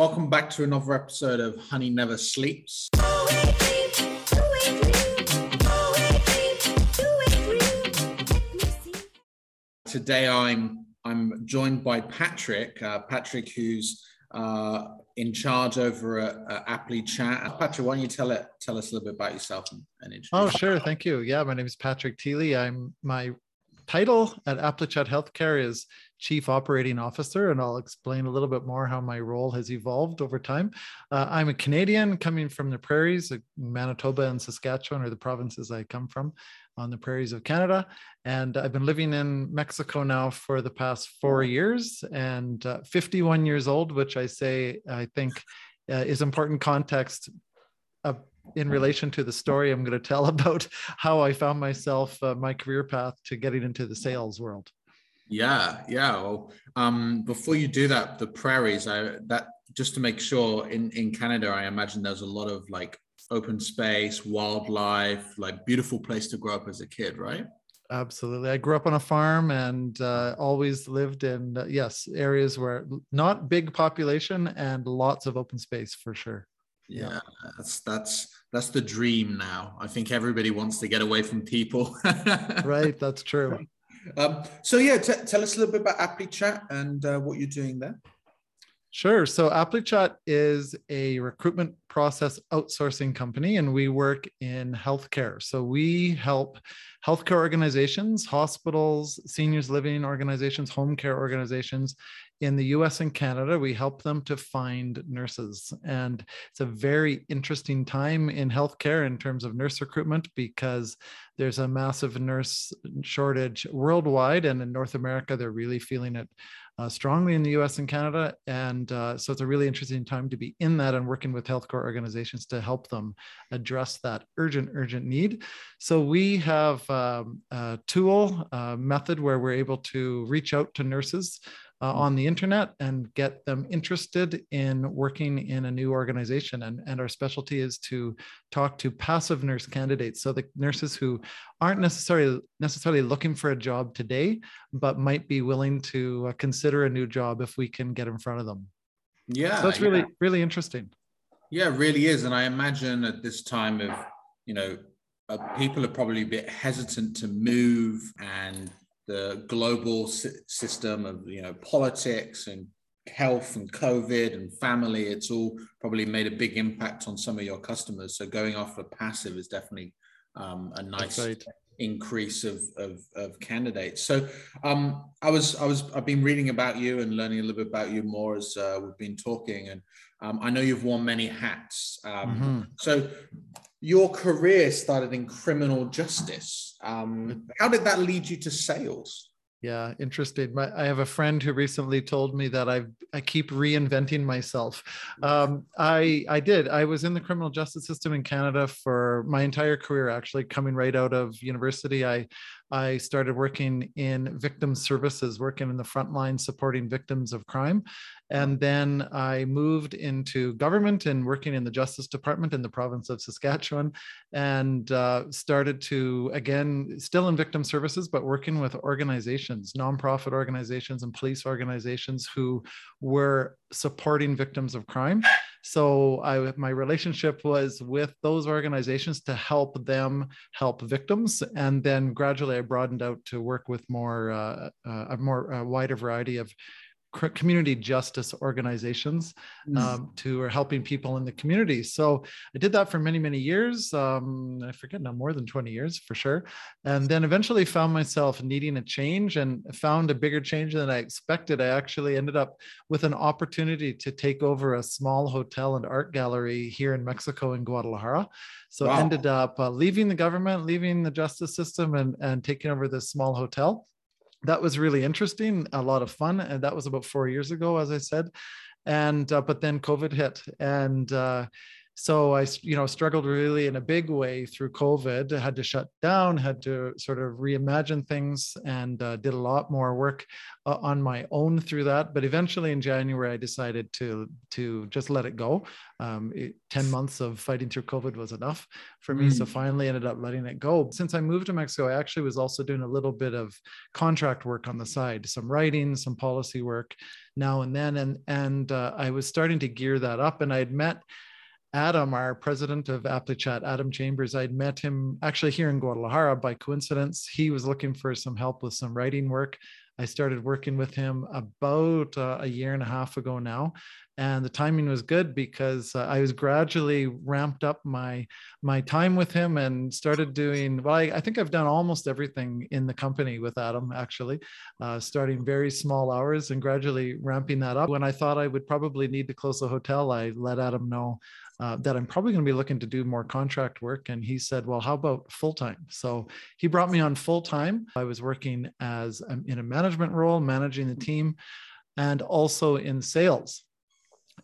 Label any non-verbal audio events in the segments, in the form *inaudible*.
welcome back to another episode of Honey Never Sleeps. Today I'm I'm joined by Patrick. Uh, Patrick, who's uh, in charge over at, Applichat. Patrick, why don't you tell it tell us a little bit about yourself and, and introduce? Oh, sure. Thank you. Yeah, my name is Patrick Thiele. I'm my title at Applichat Healthcare is Chief Operating Officer, and I'll explain a little bit more how my role has evolved over time. Uh, I'm a Canadian coming from the prairies, Manitoba and Saskatchewan are the provinces I come from on the prairies of Canada. And I've been living in Mexico now for the past four years and uh, 51 years old, which I say I think uh, is important context in relation to the story I'm going to tell *laughs* about how I found myself, uh, my career path to getting into the sales world. Yeah, yeah. Well, um, before you do that, the prairies, I that just to make sure in in Canada, I imagine there's a lot of like open space, wildlife, like beautiful place to grow up as a kid, right? Absolutely. I grew up on a farm and uh, always lived in uh, yes areas where not big population and lots of open space for sure. Yeah, yeah. that's that's that's the dream now. I think everybody wants to get away from people. *laughs* right, that's true. Um, so yeah, t- tell us a little bit about Applichat and uh, what you're doing there. Sure. So Applichat is a recruitment process outsourcing company, and we work in healthcare. So we help healthcare organizations, hospitals, seniors living organizations, home care organizations in the US and Canada, we help them to find nurses. And it's a very interesting time in healthcare in terms of nurse recruitment because there's a massive nurse shortage worldwide. And in North America, they're really feeling it uh, strongly in the US and Canada. And uh, so it's a really interesting time to be in that and working with healthcare organizations to help them address that urgent, urgent need. So we have um, a tool, a method where we're able to reach out to nurses uh, on the internet and get them interested in working in a new organization. And, and our specialty is to talk to passive nurse candidates. So the nurses who aren't necessarily necessarily looking for a job today, but might be willing to uh, consider a new job if we can get in front of them. Yeah. So that's really, yeah. really interesting. Yeah, it really is. And I imagine at this time of, you know, uh, people are probably a bit hesitant to move and the global system of you know politics and health and covid and family it's all probably made a big impact on some of your customers so going off a passive is definitely um, a nice right. increase of, of, of, candidates so um, i was i was i've been reading about you and learning a little bit about you more as uh, we've been talking and um, i know you've worn many hats um, mm-hmm. so your career started in criminal justice. Um, how did that lead you to sales? Yeah, interesting. My, I have a friend who recently told me that I I keep reinventing myself. Um, I I did. I was in the criminal justice system in Canada for my entire career. Actually, coming right out of university, I I started working in victim services, working in the front line supporting victims of crime. And then I moved into government and working in the Justice Department in the province of Saskatchewan and uh, started to, again, still in victim services, but working with organizations, nonprofit organizations and police organizations who were supporting victims of crime. So I, my relationship was with those organizations to help them help victims, and then gradually I broadened out to work with more uh, uh, a more a wider variety of community justice organizations mm. um, to are helping people in the community. So I did that for many, many years. Um, I forget now, more than 20 years for sure. And then eventually found myself needing a change and found a bigger change than I expected. I actually ended up with an opportunity to take over a small hotel and art gallery here in Mexico in Guadalajara. So wow. ended up uh, leaving the government, leaving the justice system and, and taking over this small hotel that was really interesting, a lot of fun. And that was about four years ago, as I said. And, uh, but then COVID hit. And, uh, so I, you know, struggled really in a big way through COVID. I had to shut down, had to sort of reimagine things, and uh, did a lot more work uh, on my own through that. But eventually, in January, I decided to to just let it go. Um, it, Ten months of fighting through COVID was enough for me, mm. so finally ended up letting it go. Since I moved to Mexico, I actually was also doing a little bit of contract work on the side, some writing, some policy work now and then, and and uh, I was starting to gear that up. And I had met Adam, our president of Applichat, Adam Chambers, I'd met him actually here in Guadalajara by coincidence. He was looking for some help with some writing work. I started working with him about uh, a year and a half ago now, and the timing was good because uh, I was gradually ramped up my my time with him and started doing. Well, I, I think I've done almost everything in the company with Adam actually, uh, starting very small hours and gradually ramping that up. When I thought I would probably need to close the hotel, I let Adam know uh, that I'm probably going to be looking to do more contract work. And he said, Well, how about full time? So he brought me on full time. I was working as um, in a management role, managing the team, and also in sales.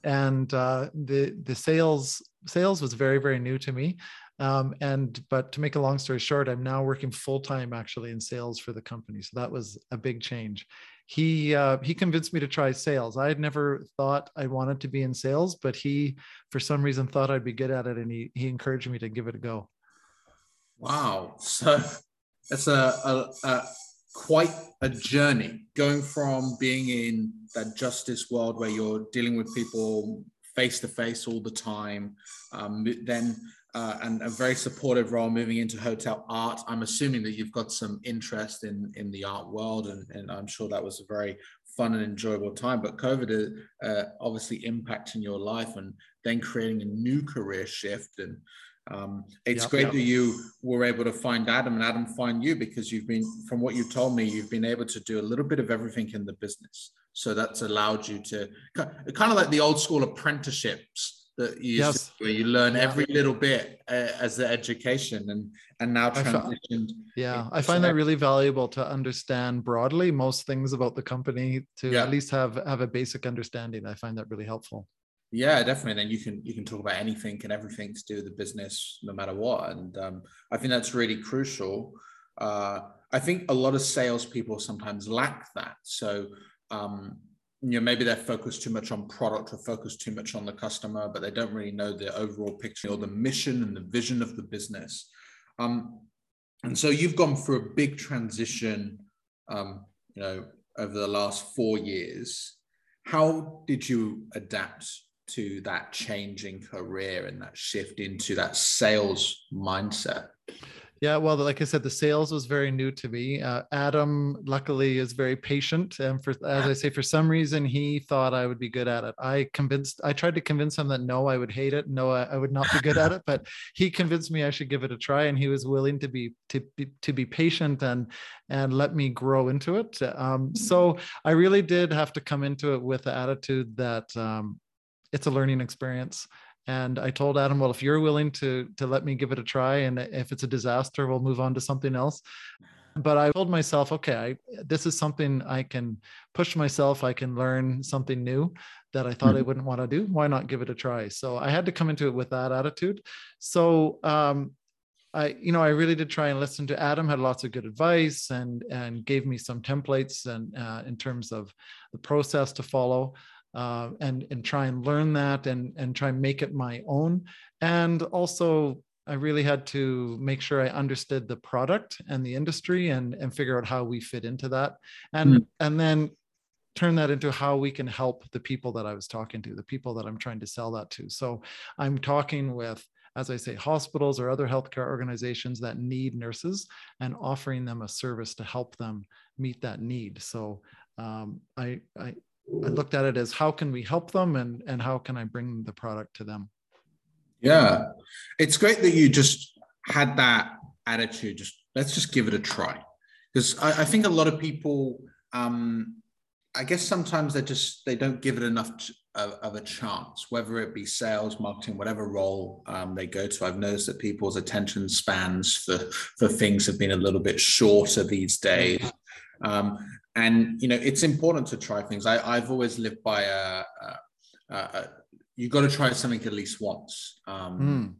And uh, the the sales sales was very very new to me. Um, and but to make a long story short, I'm now working full time actually in sales for the company. So that was a big change he uh, he convinced me to try sales. I had never thought I wanted to be in sales, but he, for some reason, thought I'd be good at it, and he he encouraged me to give it a go. Wow! So it's a, a, a quite a journey going from being in that justice world where you're dealing with people face to face all the time, um, then uh, and a very supportive role moving into hotel art. I'm assuming that you've got some interest in in the art world, and, and I'm sure that was a very fun and enjoyable time. But COVID uh, uh, obviously impacting your life, and then creating a new career shift. And um, it's yep, great yep. that you were able to find Adam and Adam find you because you've been, from what you told me, you've been able to do a little bit of everything in the business. So that's allowed you to kind of like the old school apprenticeships that you yes. where you learn every little bit uh, as the education and and now transitioned. yeah, I find that really valuable to understand broadly most things about the company to yeah. at least have have a basic understanding. I find that really helpful. Yeah, definitely. And you can you can talk about anything and everything to do with the business, no matter what. And um, I think that's really crucial. Uh, I think a lot of salespeople sometimes lack that. So um, you know maybe they're focused too much on product or focused too much on the customer but they don't really know the overall picture or the mission and the vision of the business. Um, and so you've gone through a big transition um, you know over the last four years. How did you adapt to that changing career and that shift into that sales mindset yeah, well, like I said, the sales was very new to me. Uh, Adam, luckily, is very patient, and for as I say, for some reason, he thought I would be good at it. I convinced, I tried to convince him that no, I would hate it, no, I, I would not be good at it, but he convinced me I should give it a try, and he was willing to be to be to be patient and and let me grow into it. Um, so I really did have to come into it with the attitude that um, it's a learning experience and I told Adam, well, if you're willing to to let me give it a try, and if it's a disaster, we'll move on to something else. But I told myself, okay, I, this is something I can push myself. I can learn something new that I thought mm-hmm. I wouldn't want to do. Why not give it a try? So I had to come into it with that attitude. So um, I, you know, I really did try and listen to Adam. Had lots of good advice and and gave me some templates and uh, in terms of the process to follow uh, and and try and learn that and and try and make it my own. And also, I really had to make sure I understood the product and the industry and and figure out how we fit into that. And mm and then turn that into how we can help the people that I was talking to, the people that I'm trying to sell that to. So I'm talking with as I say, hospitals or other healthcare organizations that need nurses and offering them a service to help them meet that need. So um, I, I, I looked at it as how can we help them and and how can I bring the product to them. Yeah, it's great that you just had that attitude. Just let's just give it a try, because I, I, think a lot of people, um, I guess sometimes they just they don't give it enough of, of, a chance, whether it be sales, marketing, whatever role um, they go to. I've noticed that people's attention spans for for things have been a little bit shorter these days. Um, and you know, it's important to try things. I, have always lived by a, a, a, you got to try something at least once. Um, mm.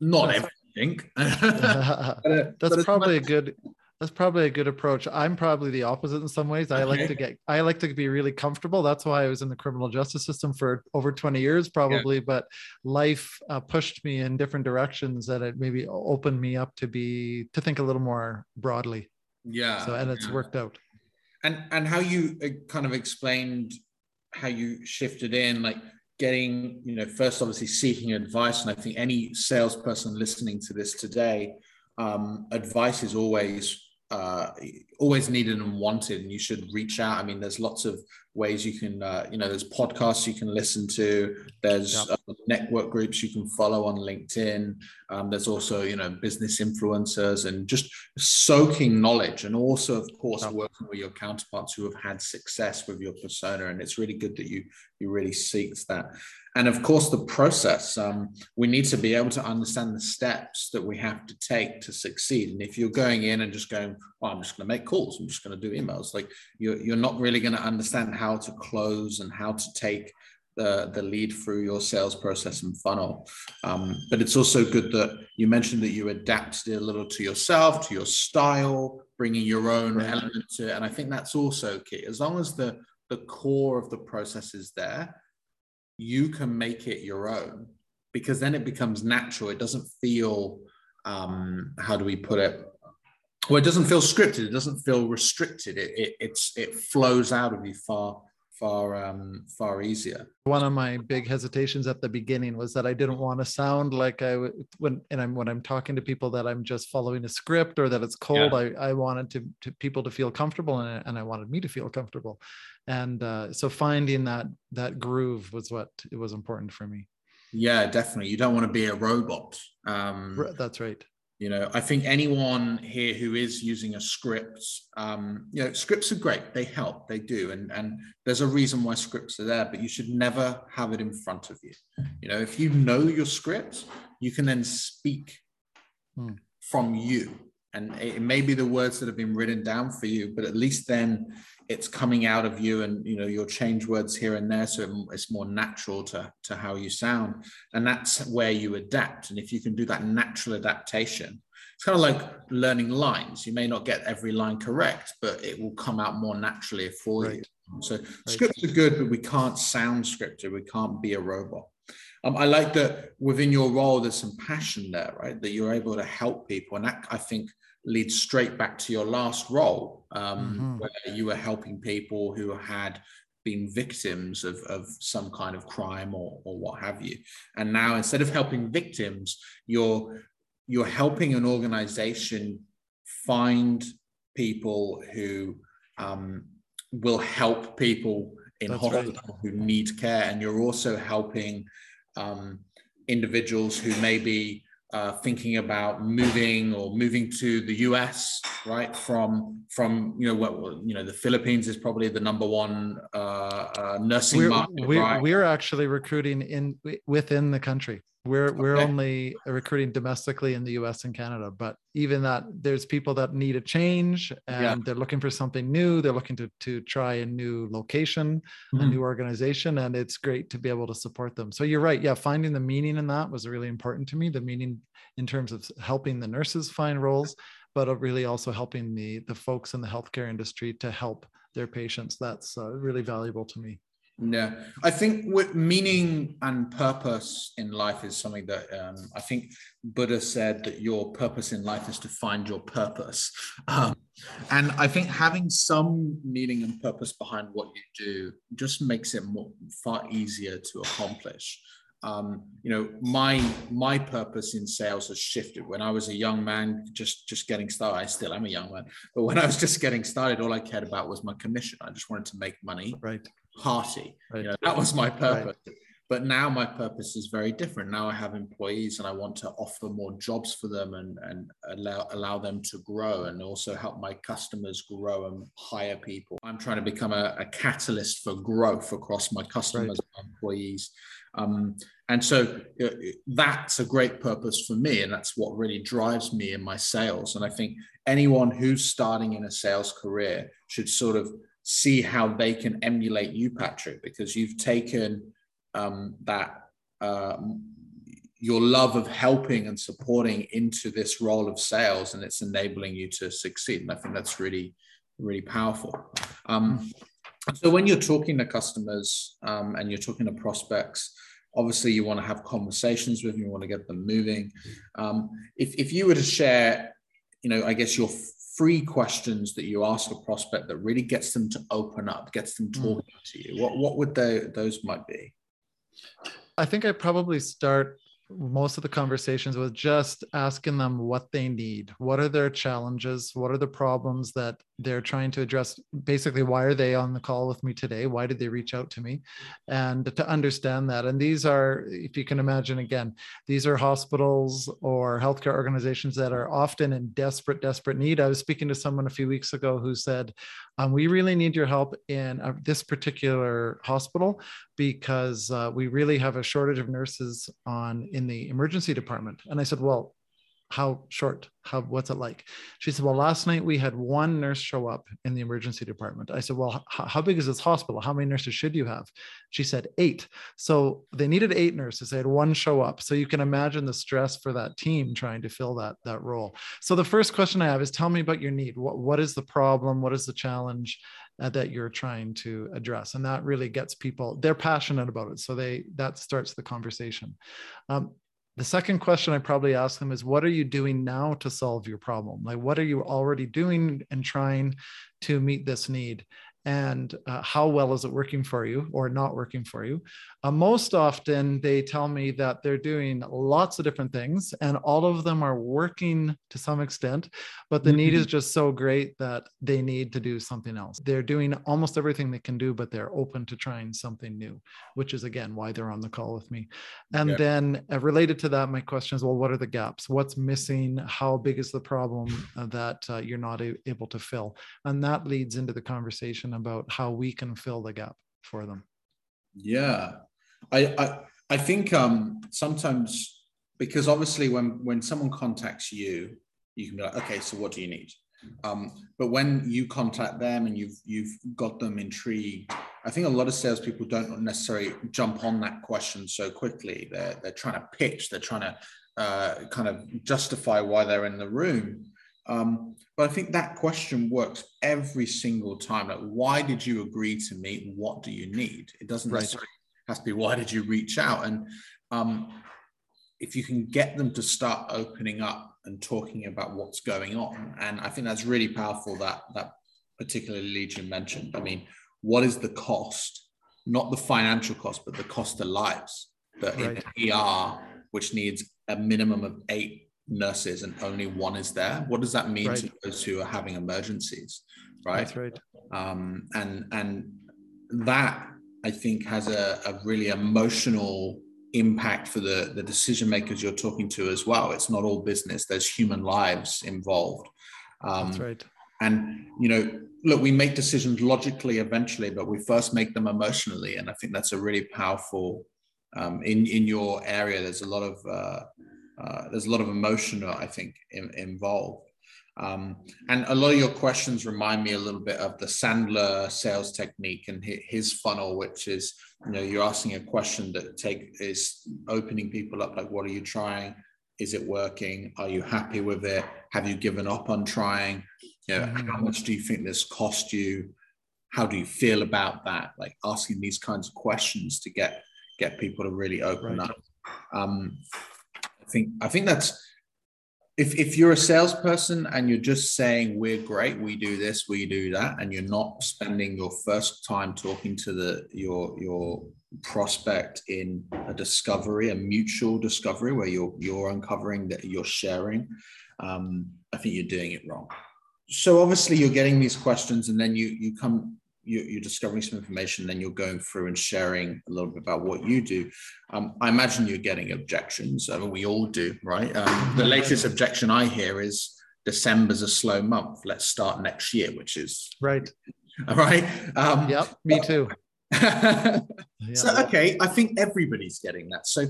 Not everything. *laughs* *laughs* but, That's but probably a good that's probably a good approach. I'm probably the opposite in some ways. I like to get I like to be really comfortable. That's why I was in the criminal justice system for over 20 years probably, yeah. but life uh, pushed me in different directions that it maybe opened me up to be to think a little more broadly. Yeah. So and it's yeah. worked out. And and how you uh, kind of explained how you shifted in like getting, you know, first obviously seeking advice and I think any salesperson listening to this today um, advice is always uh, always needed and wanted and you should reach out i mean there's lots of ways you can uh, you know there's podcasts you can listen to there's yep. uh, network groups you can follow on linkedin um, there's also you know business influencers and just soaking knowledge and also of course yep. working with your counterparts who have had success with your persona and it's really good that you you really seeked that and of course the process um, we need to be able to understand the steps that we have to take to succeed and if you're going in and just going oh i'm just going to make calls i'm just going to do emails like you're, you're not really going to understand how to close and how to take the, the lead through your sales process and funnel. Um, but it's also good that you mentioned that you adapted it a little to yourself, to your style, bringing your own right. element to it. And I think that's also key. As long as the, the core of the process is there, you can make it your own because then it becomes natural. It doesn't feel, um, how do we put it? Well, it doesn't feel scripted. It doesn't feel restricted. It, it it's it flows out of you far far um, far easier. One of my big hesitations at the beginning was that I didn't want to sound like I when and I'm when I'm talking to people that I'm just following a script or that it's cold. Yeah. I, I wanted to, to people to feel comfortable and, and I wanted me to feel comfortable, and uh, so finding that that groove was what it was important for me. Yeah, definitely. You don't want to be a robot. Um, That's right you know i think anyone here who is using a script um, you know scripts are great. They help. They do. And and there's a reason why scripts are there but you should never have it in front of you. You know if you know your script you can then speak hmm. from you and it may be the words that have been written down for you but at least then it's coming out of you and you know you'll change words here and there. So it's more natural to to how you sound. And that's where you adapt. And if you can do that natural adaptation it's kind of like learning lines. You may not get every line correct but it will come out more naturally for right. you so right. scripts are good but we can't sound scripted. We can't be a robot um, I like that within your role, there's some passion there, right? That you're able to help people. And that I think leads straight back to your last role, um, mm-hmm. where you were helping people who had been victims of, of some kind of crime or, or what have you. And now instead of helping victims, you're you're helping an organization find people who um, will help people in That's hospital right. who need care, and you're also helping um, individuals who maybe uh, thinking about moving or moving to the US, right? From from you know what you know the Philippines is probably the number one uh, uh, nursing we're, market. We're, right? we're actually recruiting in within the country. We're we're okay. only recruiting domestically in the U.S. and Canada, but even that, there's people that need a change and yeah. they're looking for something new. They're looking to to try a new location, mm-hmm. a new organization, and it's great to be able to support them. So you're right. Yeah, finding the meaning in that was really important to me. The meaning in terms of helping the nurses find roles, but really also helping the the folks in the healthcare industry to help their patients. That's uh, really valuable to me. Yeah, I think with meaning and purpose in life is something that um, I think Buddha said that your purpose in life is to find your purpose. Um, and I think having some meaning and purpose behind what you do just makes it more, far easier to accomplish. Um, you know, my my purpose in sales has shifted. When I was a young man, just just getting started, I still am a young man, but when I was just getting started, all I cared about was my commission. I just wanted to make money. Right hearty. Right. You know, that was my purpose. Right. But now my purpose is very different. Now I have employees and I want to offer more jobs for them and, and allow, allow them to grow and also help my customers grow and hire people. I'm trying to become a, a catalyst for growth across my customers right. and employees. Um, and so uh, that's a great purpose for me. And that's what really drives me in my sales. And I think anyone who's starting in a sales career should sort of see how they can emulate you, Patrick, because you've taken um, that uh, your love of helping and supporting into this role of sales, and it's enabling you to succeed. And I think that's really, really powerful. Um, so when you're talking to customers um, and you're talking to prospects, obviously you want to have conversations with them, you want to get them moving. Um, if, if you were to share, you know, I guess your free questions that you ask a prospect that really gets them to open up, gets them hmm. talking mm. to you, what, what would they, those might be? I think I probably start most of the conversations with just asking them what they need. What are their challenges? What are the problems that they're trying to address basically why are they on the call with me today? Why did they reach out to me? And to understand that and these are if you can imagine again these are hospitals or healthcare organizations that are often in desperate desperate need. I was speaking to someone a few weeks ago who said um, we really need your help in uh, this particular hospital because uh, we really have a shortage of nurses on in the emergency department. And i said well how short how what's it like? She said well last night we had one nurse show up in the emergency department. I said well h- how big is this hospital? How many nurses should you have? She said eight. So they needed eight nurses. They had one show up. So you can imagine the stress for that team trying to fill that that role. So the first question i have is tell me about your need. What, what is the problem? What is the challenge uh, that you're trying to address? And that really gets people they're passionate about it. So they that starts the conversation. Um, the second question I probably ask them is, what are you doing now to solve your problem? Like, what are you already doing and trying to meet this need? And uh, how well is it working for you or not working for you. Uh, most often, they tell me that they're doing lots of different things and all of them are working to some extent, but the mm-hmm. need is mm-hmm. just so great that they need to do something else. They're doing almost everything they can do, but they're open to trying something new, which is again why they're on the call with me. And yeah. then, uh, related to that, my question is well, what are the gaps? What's missing? How big is the problem uh, that uh, you're not a- able to fill? And that leads into the conversation about how we can fill the gap for them. Yeah, I I, I think um, sometimes because obviously when when someone contacts you, you can be like, okay, so what do you need? Um, but when you contact them and you've you've got them intrigued, I think a lot of salespeople don't necessarily jump on that question so quickly. They're they're trying to pitch, they're trying to uh, kind of justify why they're in the room. Um, but I think that question works every single time. Like, why did you agree to meet? What do you need? It doesn't right. necessarily have to be why did you reach out. And um, if you can get them to start opening up and talking about what's going on, and I think that's really powerful. That that particular lead you mentioned. I mean, what is the cost? Not the financial cost, but the cost of lives. That right. in ER, which needs a minimum of eight nurses and only one is there what does that mean right. to those who are having emergencies right? That's right. Um, and and that i think has a, a really emotional impact for the the decision makers you're talking to as well. It's not all business. There's human lives involved. Um, that's right. and you know look we make decisions logically eventually but we first make them emotionally. And i think that's a really powerful um, in in your area there's a lot of uh, uh, there's a lot of emotion, I think, in, involved. Um, and a lot of your questions remind me a little bit of the Sandler sales technique and his funnel, which is, you know, you're asking a question that take is opening people up, like, what are you trying? Is it working? Are you happy with it? Have you given up on trying? You know, mm-hmm. how much do you think this cost you? How do you feel about that? Like asking these kinds of questions to get get people to really open right. up. Um, think I think that's if if you're a salesperson and you're just saying we're great, we do this, we do that, and you're not spending your first time talking to the your your prospect in a discovery, a mutual discovery where you're you're uncovering that you're sharing, um, I think you're doing it wrong. So obviously you're getting these questions, and then you you come you, are discovering some information, then you're going through and sharing a little bit about what you do. Um, I imagine you're getting objections. I mean, we all do, right? Um, the latest objection I hear is December's a slow month. Let's start next year, which is right. All right. Um, yep, me too. *laughs* so, okay, I think everybody's getting that. So,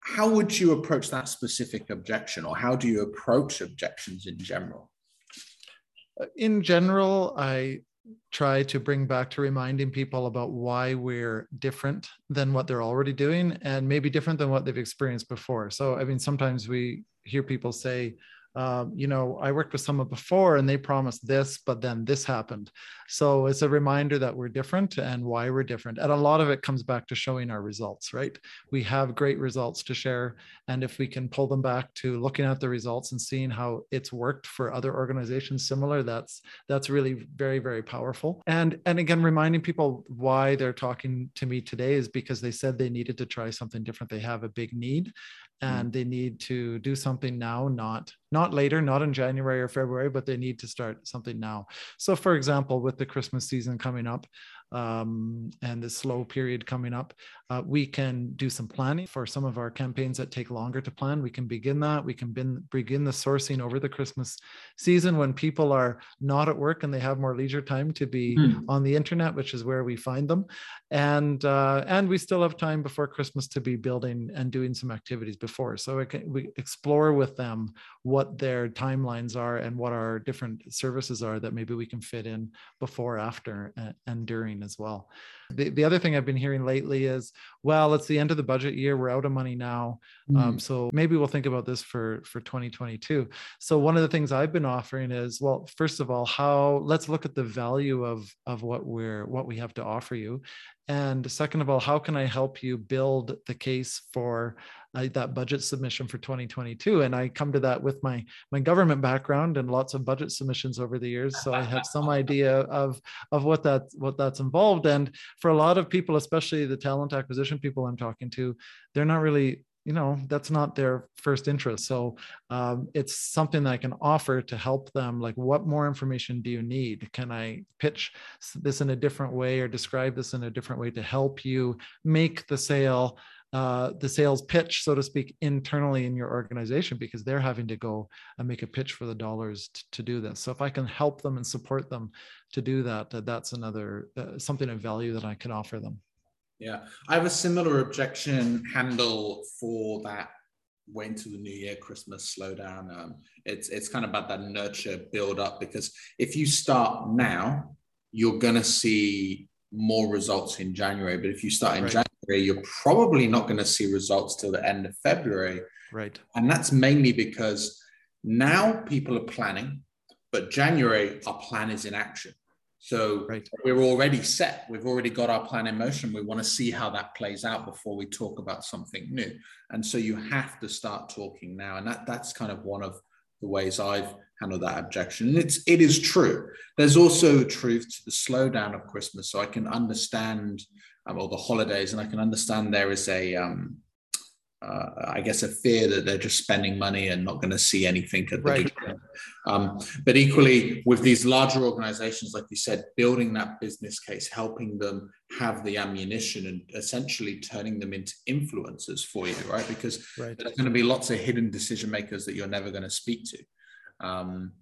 how would you approach that specific objection, or how do you approach objections in general? In general, I try to bring back to reminding people about why we're different than what they're already doing and maybe different than what they've experienced before. So, I mean, sometimes we hear people say, um, you know, I worked with someone before and they promised this, but then this happened. So it's a reminder that we're different and why we're different. And a lot of it comes back to showing our results, right? We have great results to share. And if we can pull them back to looking at the results and seeing how it's worked for other organizations similar, that's that's really very, very powerful. And and again, reminding people why they're talking to me today is because they said they needed to try something different. They have a big need. And they need to do something now not not later not in january or february but they need to start something now. So for example with the christmas season coming up um, and the slow period coming up, uh, we can do some planning for some of our campaigns that take longer to plan. We can begin that. We can bin, begin the sourcing over the Christmas season when people are not at work and they have more leisure time to be mm. on the internet, which is where we find them. And uh, and we still have time before Christmas to be building and doing some activities before. So can, we explore with them what their timelines are and what our different services are that maybe we can fit in before, after, and, and during as well. The, the other thing I've been hearing lately is, well, it's the end of the budget year. We're out of money now. Um, mm. Um, so maybe we'll think about this for, for 2022. So one of the things I've been offering is, well, first of all, how let's look at the value of, of what we're what we have to offer you. And second of all, how can I help you build the case for uh, that budget submission for 2022? And I come to that with my my government background and lots of budget submissions over the years, so I have some idea of of what that what that's involved. And for a lot of people, especially the talent acquisition people I'm talking to, they're not really you know that's not their first interest so um, it's something that i can offer to help them like what more information do you need can i pitch this in a different way or describe this in a different way to help you make the sale uh, the sales pitch, so to speak, internally in your organization because they're having to go and make a pitch for the dollars t- to do this. So if I can help them and support them to do that, uh, that's another uh, something of value that I can offer them. Yeah, I have a similar objection handle for that wait until the new year, Christmas slowdown. Um, it's it's kind of about that nurture build up because if you start now, you're gonna see more results in January. But if you start in right. January, you're probably not going to see results till the end of February. Right. And that's mainly because now people are planning, but January our plan is in action. So right. we're already set. We've already got our plan in motion. We want to see how that plays out before we talk about something new. And so you have to start talking now. And that, that's kind of one of the ways I've handled that objection. And it's it is true. There's also truth to the slowdown of Christmas. So I can understand um, or the holidays, and I can understand there is a um, uh, I guess, a fear that they're just spending money and not going to see anything at the right. Um, but equally, with these larger organizations, like you said, building that business case, helping them have the ammunition and essentially turning them into influencers for you, right? Because right. there's going to be lots of hidden decision makers that you're never going to speak to. Um,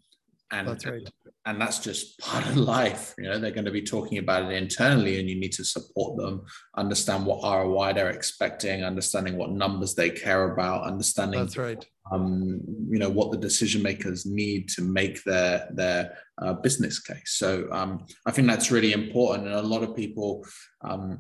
and that's right. and that's just part of life you know they're going to be talking about it internally and you need to support them understand what roi they're expecting understanding what numbers they care about understanding that's right um, you know what the decision makers need to make their their uh, business case so um, i think that's really important and a lot of people um,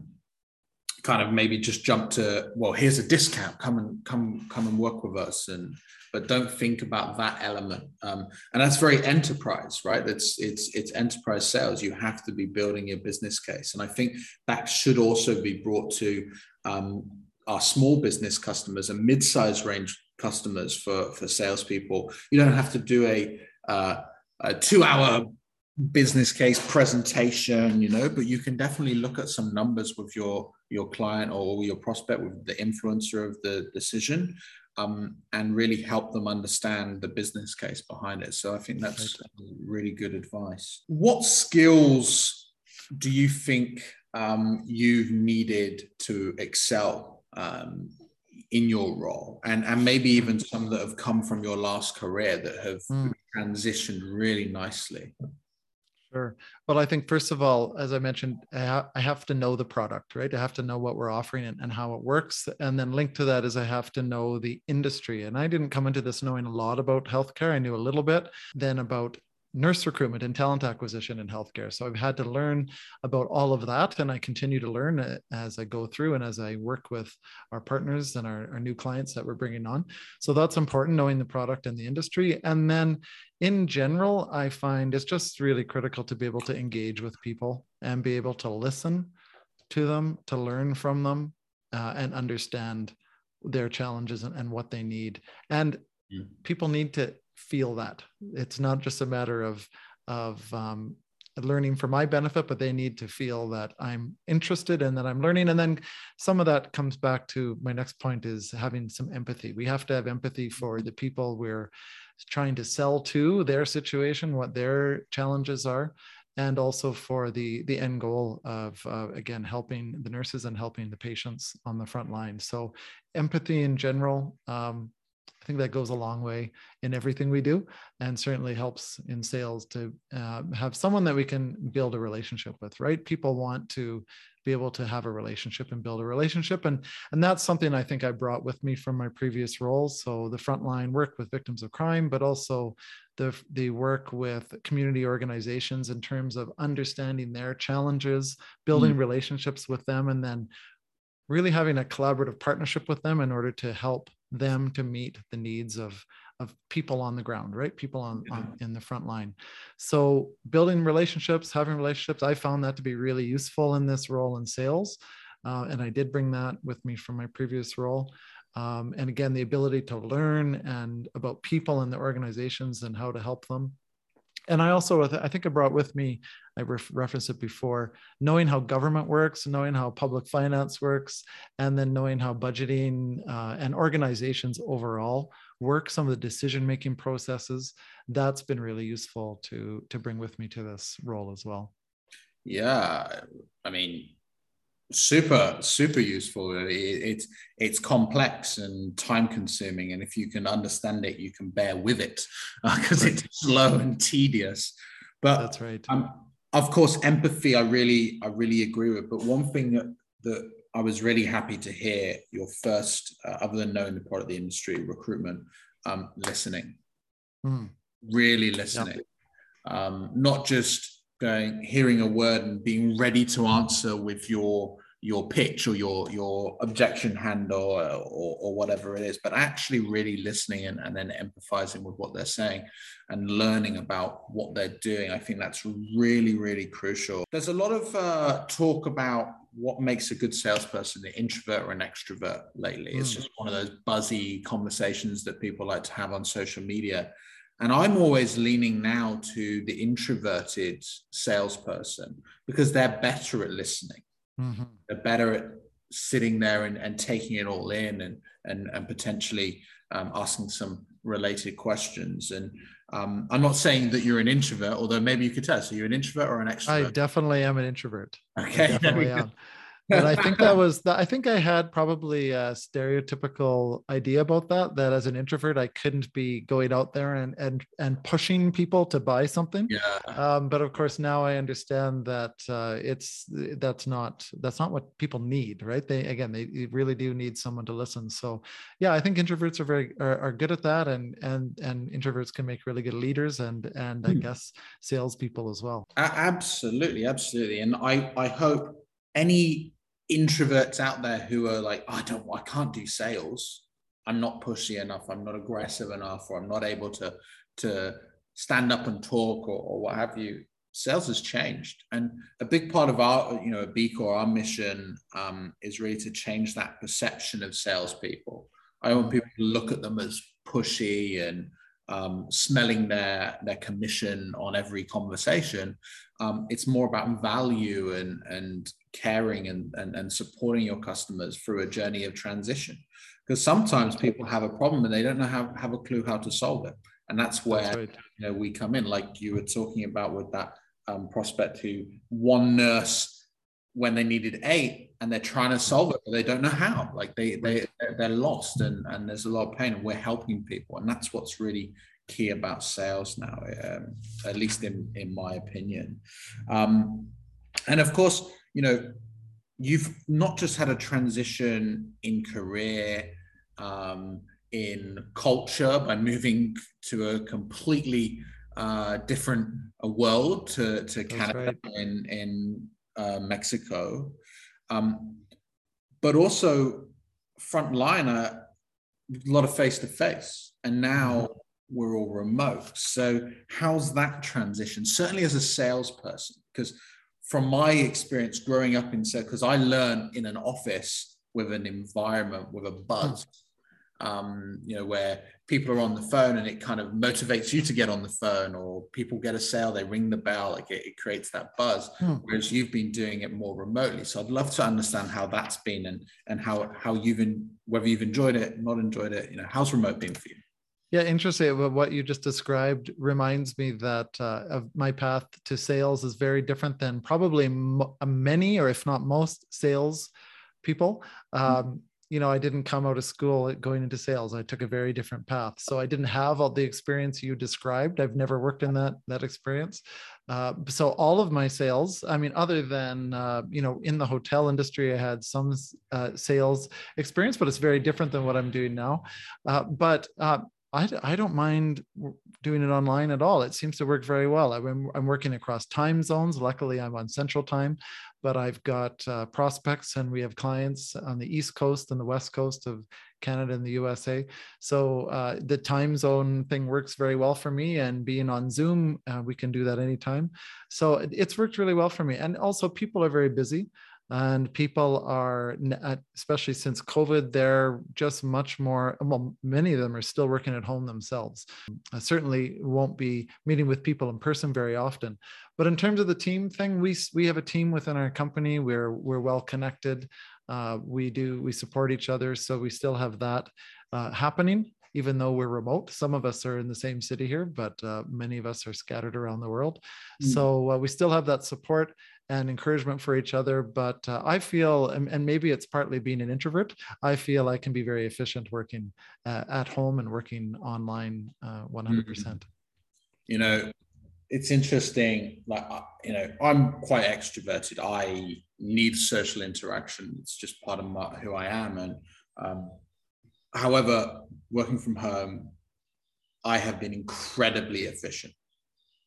kind of maybe just jump to well here's a discount come and come come and work with us and but don't think about that element. Um, and that's very enterprise, right? It's it's it's enterprise sales. You have to be building your business case, and I think that should also be brought to um, our small business customers and mid-size range customers for for salespeople. You don't have to do a, uh, a two-hour business case presentation you know but you can definitely look at some numbers with your your client or your prospect with the influencer of the decision um, and really help them understand the business case behind it. So I think that's really good advice. What skills do you think um, you've needed to excel um, in your role, and and maybe even some that have come from your last career that have mm. transitioned really nicely? Sure. Well, I think first of all, as I mentioned, I, ha- I, have to know the product, right? I have to know what we're offering and, and, how it works. And then linked to that is I have to know the industry. And I didn't come into this knowing a lot about healthcare. I knew a little bit then about nurse recruitment and talent acquisition in healthcare. So I've had to learn about all of that, and I continue to learn uh, as I go through and as I work with our partners and our, our new clients that we're bringing on. So that's important, knowing the product and the industry. And then in general, I find it's just really critical to be able to engage with people and be able to listen to them, to learn from them, uh, and understand their challenges and, and what they need. And mm. people need to feel that it's not just a matter of of um, learning for my benefit, but they need to feel that I'm interested and that I'm learning. And then some of that comes back to my next point is having some empathy. We have to have empathy for the people we're trying to sell to, their situation, what their challenges are, and also for the the end goal of uh, again helping the nurses and helping the patients on the front line. So empathy in general. Um, I think that goes a long way in everything we do, and certainly helps in sales to uh, have someone that we can build a relationship with. Right? People want to be able to have a relationship and build a relationship, and and that's something I think I brought with me from my previous roles. So the frontline work with victims of crime, but also the the work with community organizations in terms of understanding their challenges, building mm. relationships with them, and then really having a collaborative partnership with them in order to help them to meet the needs of of people on the ground right? People on, yeah. on, in the front line. So building relationships having relationships i found that to be really useful in this role in sales uh, and i did bring that with me from my previous role. Um, and again the ability to learn and about people and the organizations and how to help them and I also, I think I brought with me, I ref- referenced it before, knowing how government works, knowing how public finance works, and then knowing how budgeting uh, and organizations overall work, some of the decision making processes. That's been really useful to to bring with me to this role as well. Yeah, I mean, super super useful. It's it's complex and time consuming and if you can understand it you can bear with it *laughs* because uh, it's slow and tedious. But that's right. um, of course empathy i really i really agree with but one thing that, that i was really happy to hear your first uh, other than knowing the product the industry recruitment um, listening. Mm. really listening. Um, not just going hearing a word and being ready to answer with your your pitch or your your objection hand or, or, or whatever it is but actually really listening and, and then empathizing with what they're saying and learning about what they're doing i think that's really really crucial there's a lot of uh, talk about what makes a good salesperson an introvert or an extrovert lately mm. it's hmm. just one of those buzzy conversations that people like to have on social media and I'm always leaning now to the introverted salesperson because they're better at listening. Mm-hmm. They're better at sitting there and, and taking it all in and, and, and potentially um, asking some related questions. And um, I'm not saying that you're an introvert, although maybe you could tell. So you're an introvert or an extrovert? I definitely am an introvert. Okay. I *laughs* definitely am and I think that *laughs* was that. I think I had probably a stereotypical idea about that. That as an introvert, I couldn't be going out there and and and pushing people to buy something. Yeah. Um, but of course, now I understand that uh, it's that's not that's not what people need, right? They again, they really do need someone to listen. So, yeah, I think introverts are very are, are good at that, and and and introverts can make really good leaders, and and I hmm. guess salespeople as well. Absolutely, absolutely, and I I hope any introverts out there who are like, I don't, I can't do sales. I'm not pushy enough. I'm not aggressive enough, or I'm not able to to stand up and talk, or, or what have you. Sales has changed, and a big part of our, you know, a B Corp, our mission um, is really to change that perception of salespeople. I want people to look at them as pushy and um, smelling their their commission on every conversation. Um, it's more about value and and caring and, and, and supporting your customers through a journey of transition. Because sometimes people have a problem and they don't know how have a clue how to solve it. And that's where that's right. you know we come in, like you were talking about with that um, prospect who one nurse when they needed eight and they're trying to solve it but they don't know how like they they they're lost and and there's a lot of pain and we're helping people and that's what's really key about sales now um, at least in in my opinion um, and of course you know, you've not just had a transition in career, um, in culture by moving to a completely uh, different a world to to That's Canada right. in in uh, Mexico, um, but also frontliner a lot of face to face, and now Mm-hmm. we're all remote. So how's that transition? Certainly as a salesperson, because from my experience growing up in sales, because I learned in an office with an environment with a buzz, um, you know, where people are on the phone and it kind of motivates you to get on the phone, or people get a sale, they ring the bell, like it, it creates that buzz. Hmm. Whereas you've been doing it more remotely. So I'd love to understand how that's been and and how how you've in, whether you've enjoyed it, not enjoyed it. You know, how's remote been for you? Yeah, interesting. What you just described reminds me that uh, of my path to sales is very different than probably mo- many, or if not most, sales people. Um, you know, I didn't come out of school going into sales. I took a very different path. So I didn't have all the experience you described. I've never worked in that that experience. Uh, so all of my sales, I mean, other than uh, you know, in the hotel industry, I had some uh, sales experience, but it's very different than what I'm doing now. Uh, but uh, I, I don't mind doing it online at all. It seems to work very well. I'm, I'm working across time zones. Luckily, I'm on Central Time, but I've got uh, prospects and we have clients on the East Coast and the West Coast of Canada and the USA. So uh, the time zone thing works very well for me. And being on Zoom, uh, we can do that anytime. So it- it's worked really well for me. And also, people are very busy and people are especially since covid they're just much more well many of them are still working at home themselves. I certainly won't be meeting with people in person very often. But in terms of the team thing we we have a team within our company. We're we're well connected. Uh, we do we support each other so we still have that uh, happening even though we're remote. Some of us are in the same city here but uh, many of us are scattered around the world. Mm. so uh, we still have that support and encouragement for each other. But uh, I feel, and, and maybe it's partly being an introvert, I feel I can be very efficient working uh, at home and working online uh, 100%. you know it's interesting like uh, you know i'm quite extroverted i need social interaction it's just part of my, who i am and um, however working from home i have been incredibly efficient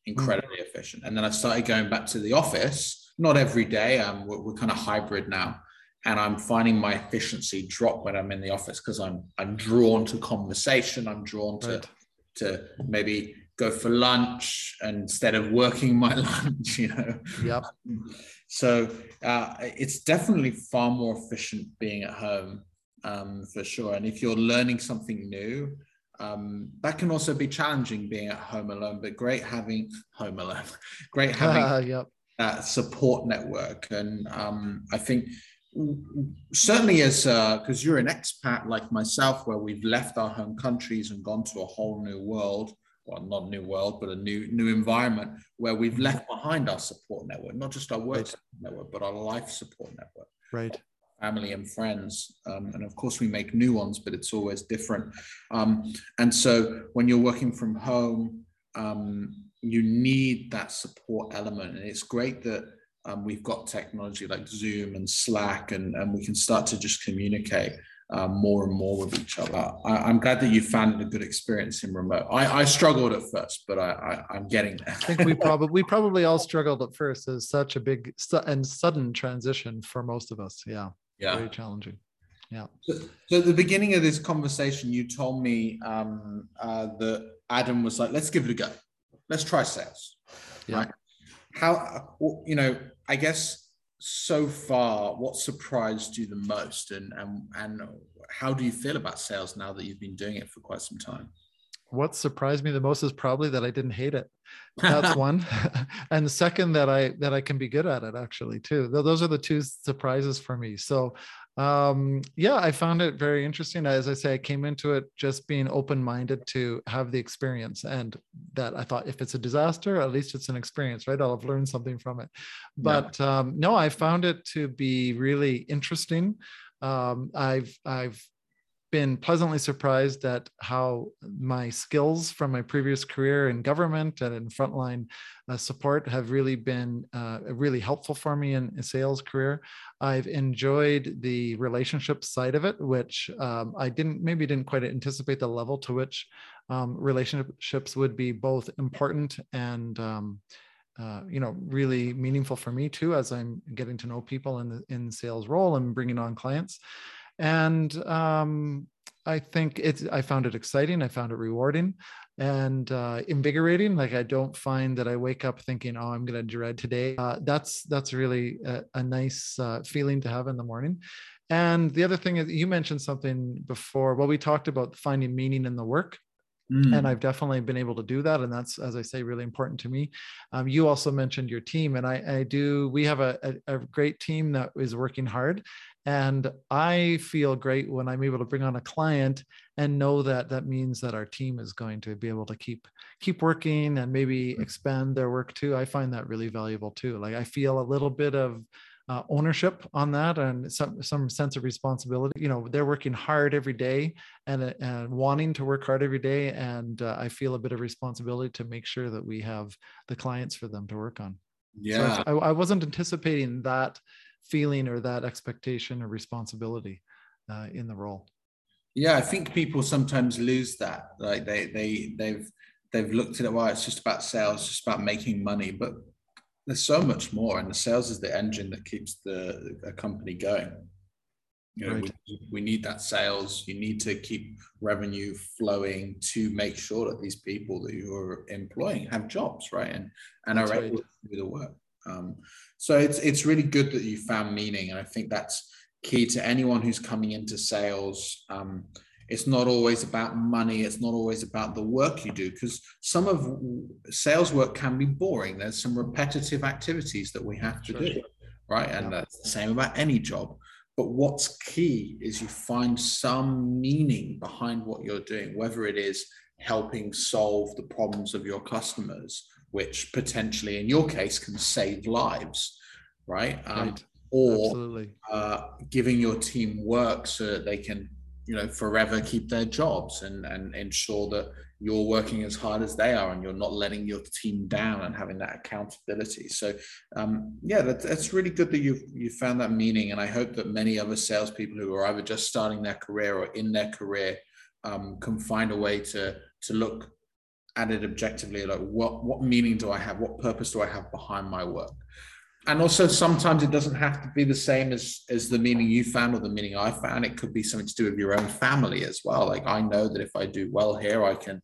incredibly efficient and then i started going back to the office not every day um, we're, we're kind of hybrid now and i'm finding my efficiency drop when i'm in the office because i'm i'm drawn to conversation i'm drawn to Right. to maybe go for lunch instead of working my *laughs* lunch, you know. Yep. So uh, it's definitely far more efficient being at home um, for sure. And if you're learning something new, um, that can also be challenging being at home alone, but great having home alone, *laughs* great having *laughs* yep. That support network. And um, I think certainly as because you're an expat like myself, where we've left our home countries and gone to a whole new world. Well, not new world, but a new new environment where we've left behind our support network, not just our work Right. network, but our life support network Right. family and friends. Um, and of course, we make new ones, but it's always different. Um, and so when you're working from home, um, you need that support element. And it's great that um, we've got technology like Zoom and Slack, and, and we can start to just communicate. Uh, more and more with each other. I, I'm glad that you found it a good experience in remote. I, I struggled at first, but I, I, I'm getting there. I think we probably we probably all struggled at first. It's such a big and sudden transition for most of us. Yeah. yeah. Very challenging. So, so at the beginning of this conversation, you told me um, uh, that Adam was like, "Let's give it a go. Let's try sales." Yeah. Right? How you know? I guess so far, what surprised you the most, and and and how do you feel about sales now that you've been doing it for quite some time? What surprised me the most is probably that I didn't hate it. That's *laughs* one. *laughs* and the second that I that I can be good at it actually too. Those are the two surprises for me. So um yeah, I found it very interesting. As I say, I came into it just being open-minded to have the experience and that I thought if it's a disaster, at least it's an experience, right? I'll have learned something from it. But um no, I found it to be really interesting. Um I've I've been pleasantly surprised at how my skills from my previous career in government and in frontline uh, support have really been uh, really helpful for me in a sales career. I've enjoyed the relationship side of it, which um, I didn't maybe didn't quite anticipate the level to which um, relationships would be both important and um, uh, you know really meaningful for me too as I'm getting to know people in the in the sales role and bringing on clients and um, I think it's I found it exciting. I found it rewarding and uh, invigorating. Like I don't find that I wake up thinking, "Oh, I'm going to dread today." Uh, that's that's really a, a nice uh, feeling to have in the morning. And the other thing is, you mentioned something before. Well, we talked about finding meaning in the work. Mm. And I've definitely been able to do that. And that's, as I say, really important to me. Um, you also mentioned your team, and I, I do, we have a, a, a, great team that is working hard. And I feel great when I'm able to bring on a client and know that that means that our team is going to be able to keep keep working and maybe mm. expand their work too. I find that really valuable too. Like I feel a little bit of uh, ownership on that and some some sense of responsibility. You know, they're working hard every day and and wanting to work hard every day, and uh, I feel a bit of responsibility to make sure that we have the clients for them to work on. Yeah, so I, I wasn't anticipating that feeling or that expectation or responsibility uh, in the role. Yeah i think people sometimes lose that. Like they they they've they've looked at it well it's just about sales just about making money but there's so much more and the sales is the engine that keeps the a company going. You know right. we, we need that sales. You need to keep revenue flowing to make sure that these people that you're employing have jobs right? And and That's are able right. to do the work um, so it's it's really good that you found meaning, and I think that's key to anyone who's coming into sales. Um, it's not always about money. It's not always about the work you do because some of sales work can be boring. There's some repetitive activities that we have to sure. do, right? And that's the same about any job. But what's key is you find some meaning behind what you're doing, whether it is helping solve the problems of your customers which potentially, in your case, can save lives, right? Um, right. Or uh, giving your team work so that they can, you know, forever keep their jobs and and ensure that you're working as hard as they are and you're not letting your team down and having that accountability. So, um, yeah, that, that's really good that you've you found that meaning. And I hope that many other salespeople who are either just starting their career or in their career um, can find a way to to look at it objectively like what what meaning do i have? What purpose do i have behind my work? And also sometimes it doesn't have to be the same as as the meaning you found or the meaning i found. It could be something to do with your own family as well. Like i know that if i do well here i can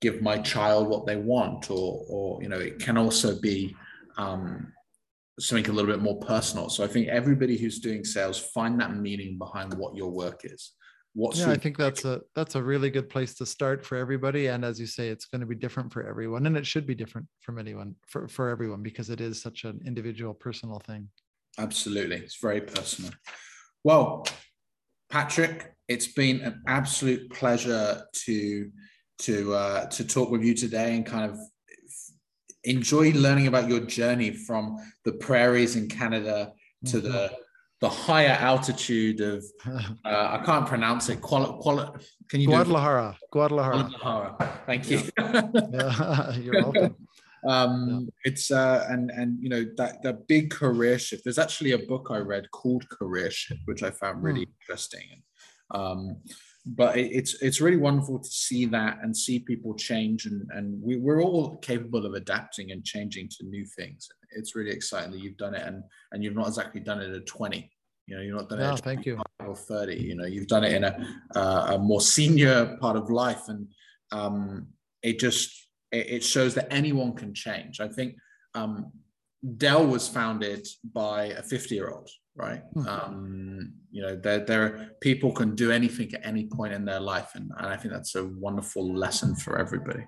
give my child what they want or or you know it can also be um, something a little bit more personal. So i think everybody who's doing sales find that meaning behind what your work is What's yeah, I think that's a that's a really good place to start for everybody. And as you say, it's going to be different for everyone, and it should be different from anyone for for everyone because it is such an individual, personal thing. Absolutely, it's very personal. Well, Patrick, it's been an absolute pleasure to to uh, to talk with you today and kind of enjoy learning about your journey from the prairies in Canada to mm-hmm. the the higher altitude of *laughs* uh, I can't pronounce it. Quali, quali, can you Guadalajara. Guadalajara. Guadalajara. Thank you. Yeah. *laughs* *laughs* You're welcome. Um, yeah. It's uh, and and you know that that big career shift. There's actually a book I read called Career Shift, which I found really mm. interesting. Um, but it, it's it's really wonderful to see that and see people change and and we, we're all capable of adapting and changing to new things it's really exciting that you've done it and and you've not exactly done it at 20 you know you're not done no, it at thank you. or 30 you know you've done it in a uh, a more senior part of life and um it just it, it shows that anyone can change. I think um dell was founded by a 50 year old right? Mm-hmm. Um, you know, there, there people can do anything at any point in their life, and, and I think that's a wonderful lesson for everybody.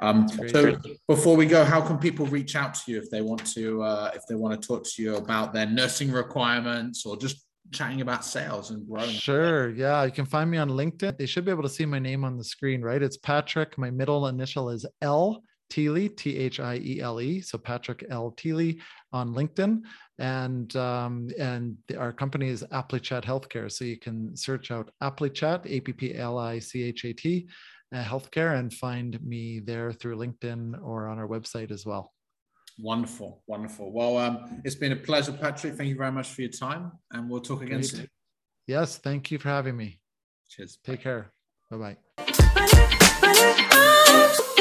Um, so before we go, how can people reach out to you if they want to uh, if they want to talk to you about their nursing requirements or just chatting about sales and growing? Sure. Yeah, you can find me on LinkedIn. They should be able to see my name on the screen, right? It's Patrick. My middle initial is L Thiele, T H I E L E. So Patrick L. Thiele on LinkedIn. And um, and our company is AppliChat Healthcare. So you can search out AppliChat, A P P L I C H A T, uh, healthcare, and find me there through LinkedIn or on our website as well. Wonderful, wonderful. Well, um, it's been a pleasure, Patrick. Thank you very much for your time, and we'll talk again Great. soon. Yes, thank you for having me. Cheers. Take care. Bye bye.